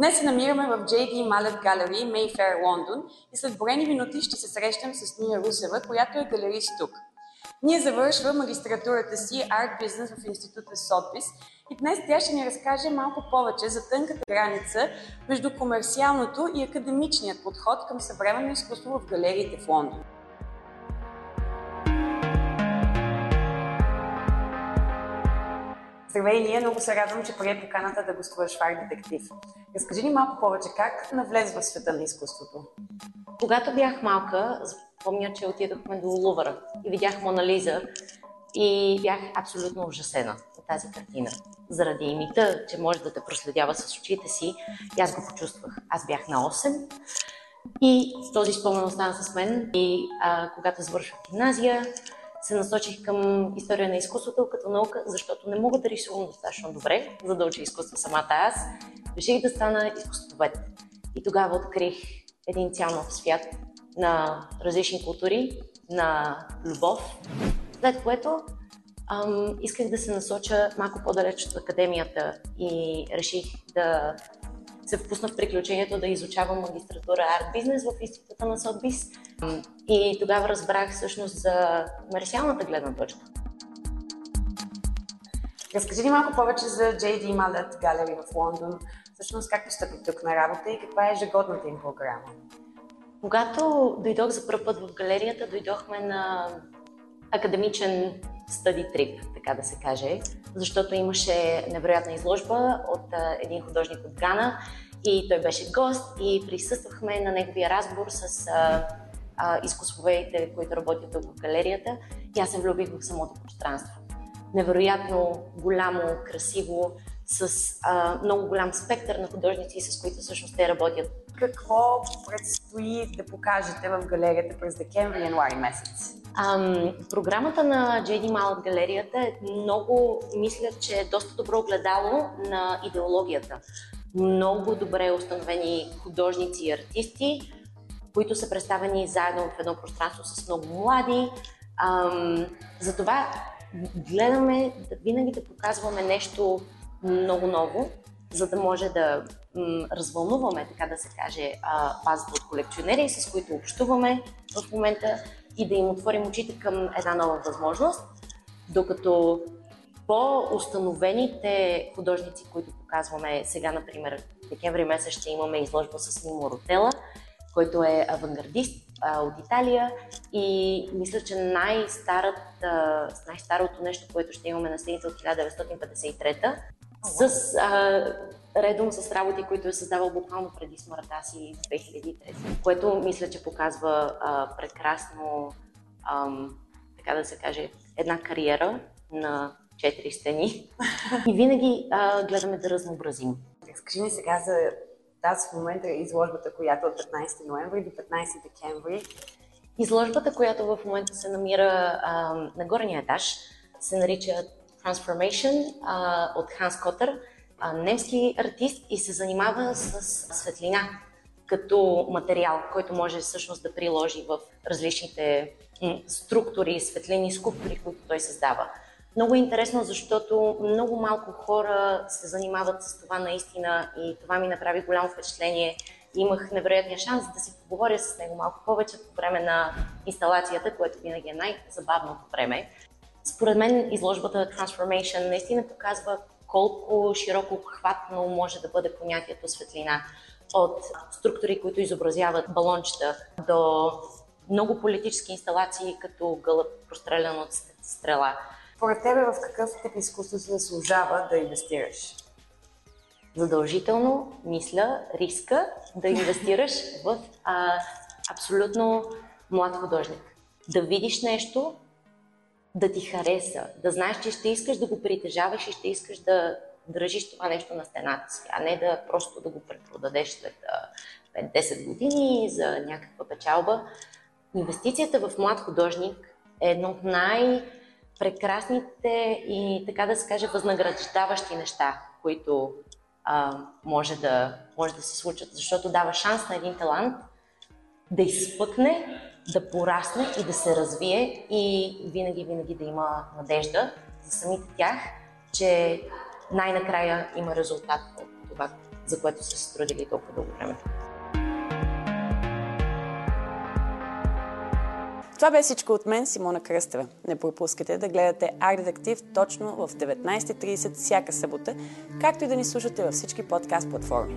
Днес се намираме в JD Mallet Gallery, Mayfair, Лондон и след броени минути ще се срещам с Ния Русева, която е галерист тук. Ние завършва магистратурата си Art Business в института Сотбис и днес тя ще ни разкаже малко повече за тънката граница между комерциалното и академичният подход към съвременно изкуство в галериите в Лондон. Здравей, Лия! Много се радвам, че прие поканата да гостуваш в Арт Детектив. Разкажи ни малко повече как навлез в света на изкуството. Когато бях малка, помня, че отидохме до Лувъра и видях Монализа и бях абсолютно ужасена от тази картина. Заради имита, че може да те проследява с очите си, и аз го почувствах. Аз бях на 8 и този спомен остана с мен. И а, когато завърших гимназия, се насочих към история на изкуството като наука, защото не мога да рисувам достатъчно добре, за да уча изкуство самата аз. Реших да стана изкуствовед. И тогава открих един цял нов свят на различни култури, на любов. След което ам, исках да се насоча малко по-далеч от академията и реших да се впусна в приключението да изучавам магистратура арт бизнес в института на Сотбис. И тогава разбрах всъщност за комерциалната гледна точка. Разкажи ни малко повече за JD Mallet Gallery в Лондон. Всъщност как постъпи тук на работа и каква е ежегодната им програма? Когато дойдох за първ път в галерията, дойдохме на академичен стади трип, така да се каже, защото имаше невероятна изложба от а, един художник от Гана и той беше гост и присъствахме на неговия разговор с а, а, изкуствоведите, които работят тук в галерията и аз се влюбих в самото пространство. Невероятно голямо, красиво, с а, много голям спектър на художници, с които всъщност те работят. Какво предстои да покажете в галерията през декември и януари месец? Ам, програмата на JD Mallet галерията е много, мисля, че е доста добро огледало на идеологията. Много добре установени художници и артисти, които са представени заедно в едно пространство с много млади. Ам, затова гледаме да винаги да показваме нещо много ново, за да може да м, развълнуваме, така да се каже, базата от колекционери, с които общуваме в момента и да им отворим очите към една нова възможност, докато по-установените художници, които показваме сега, например, декември месец ще имаме изложба с Нимо Ротела, който е авангардист а, от Италия. И мисля, че най-старото нещо, което ще имаме на сцените от 1953 с а, редом с работи, които е създавал буквално преди смъртта си в 2003, което мисля, че показва а, прекрасно, ам, така да се каже, една кариера на четири стени. И винаги а, гледаме да разнообразим. Разкажи ни сега за тази в момента е изложбата, която от 15 ноември до 15 декември. Изложбата, която в момента се намира а, на горния етаж, се нарича Transformation а, от Ханс Котър, а, немски артист и се занимава с светлина като материал, който може всъщност да приложи в различните м, структури, светлини, скулптури, които той създава. Много интересно, защото много малко хора се занимават с това наистина и това ми направи голямо впечатление. Имах невероятния шанс да си поговоря с него малко повече по време на инсталацията, което винаги е най-забавното време. Според мен изложбата Transformation наистина показва колко широко обхватно може да бъде понятието светлина. От структури, които изобразяват балончета, до много политически инсталации, като гълъб прострелян от стрела. Според тебе в какъв тип изкуство се заслужава да инвестираш? Задължително мисля риска да инвестираш в а, абсолютно млад художник. Да видиш нещо, да ти хареса, да знаеш, че ще искаш да го притежаваш и ще искаш да държиш това нещо на стената си, а не да просто да го препродадеш след 5-10 години за някаква печалба. Инвестицията в млад художник е едно от най-прекрасните и, така да се каже, възнаграждаващи неща, които а, може, да, може да се случат, защото дава шанс на един талант да изпъкне да порасне и да се развие и винаги, винаги да има надежда за самите тях, че най-накрая има резултат от това, за което са се трудили толкова дълго време. Това бе всичко от мен, Симона Кръстева. Не пропускайте да гледате Арт точно в 19.30 всяка събота, както и да ни слушате във всички подкаст платформи.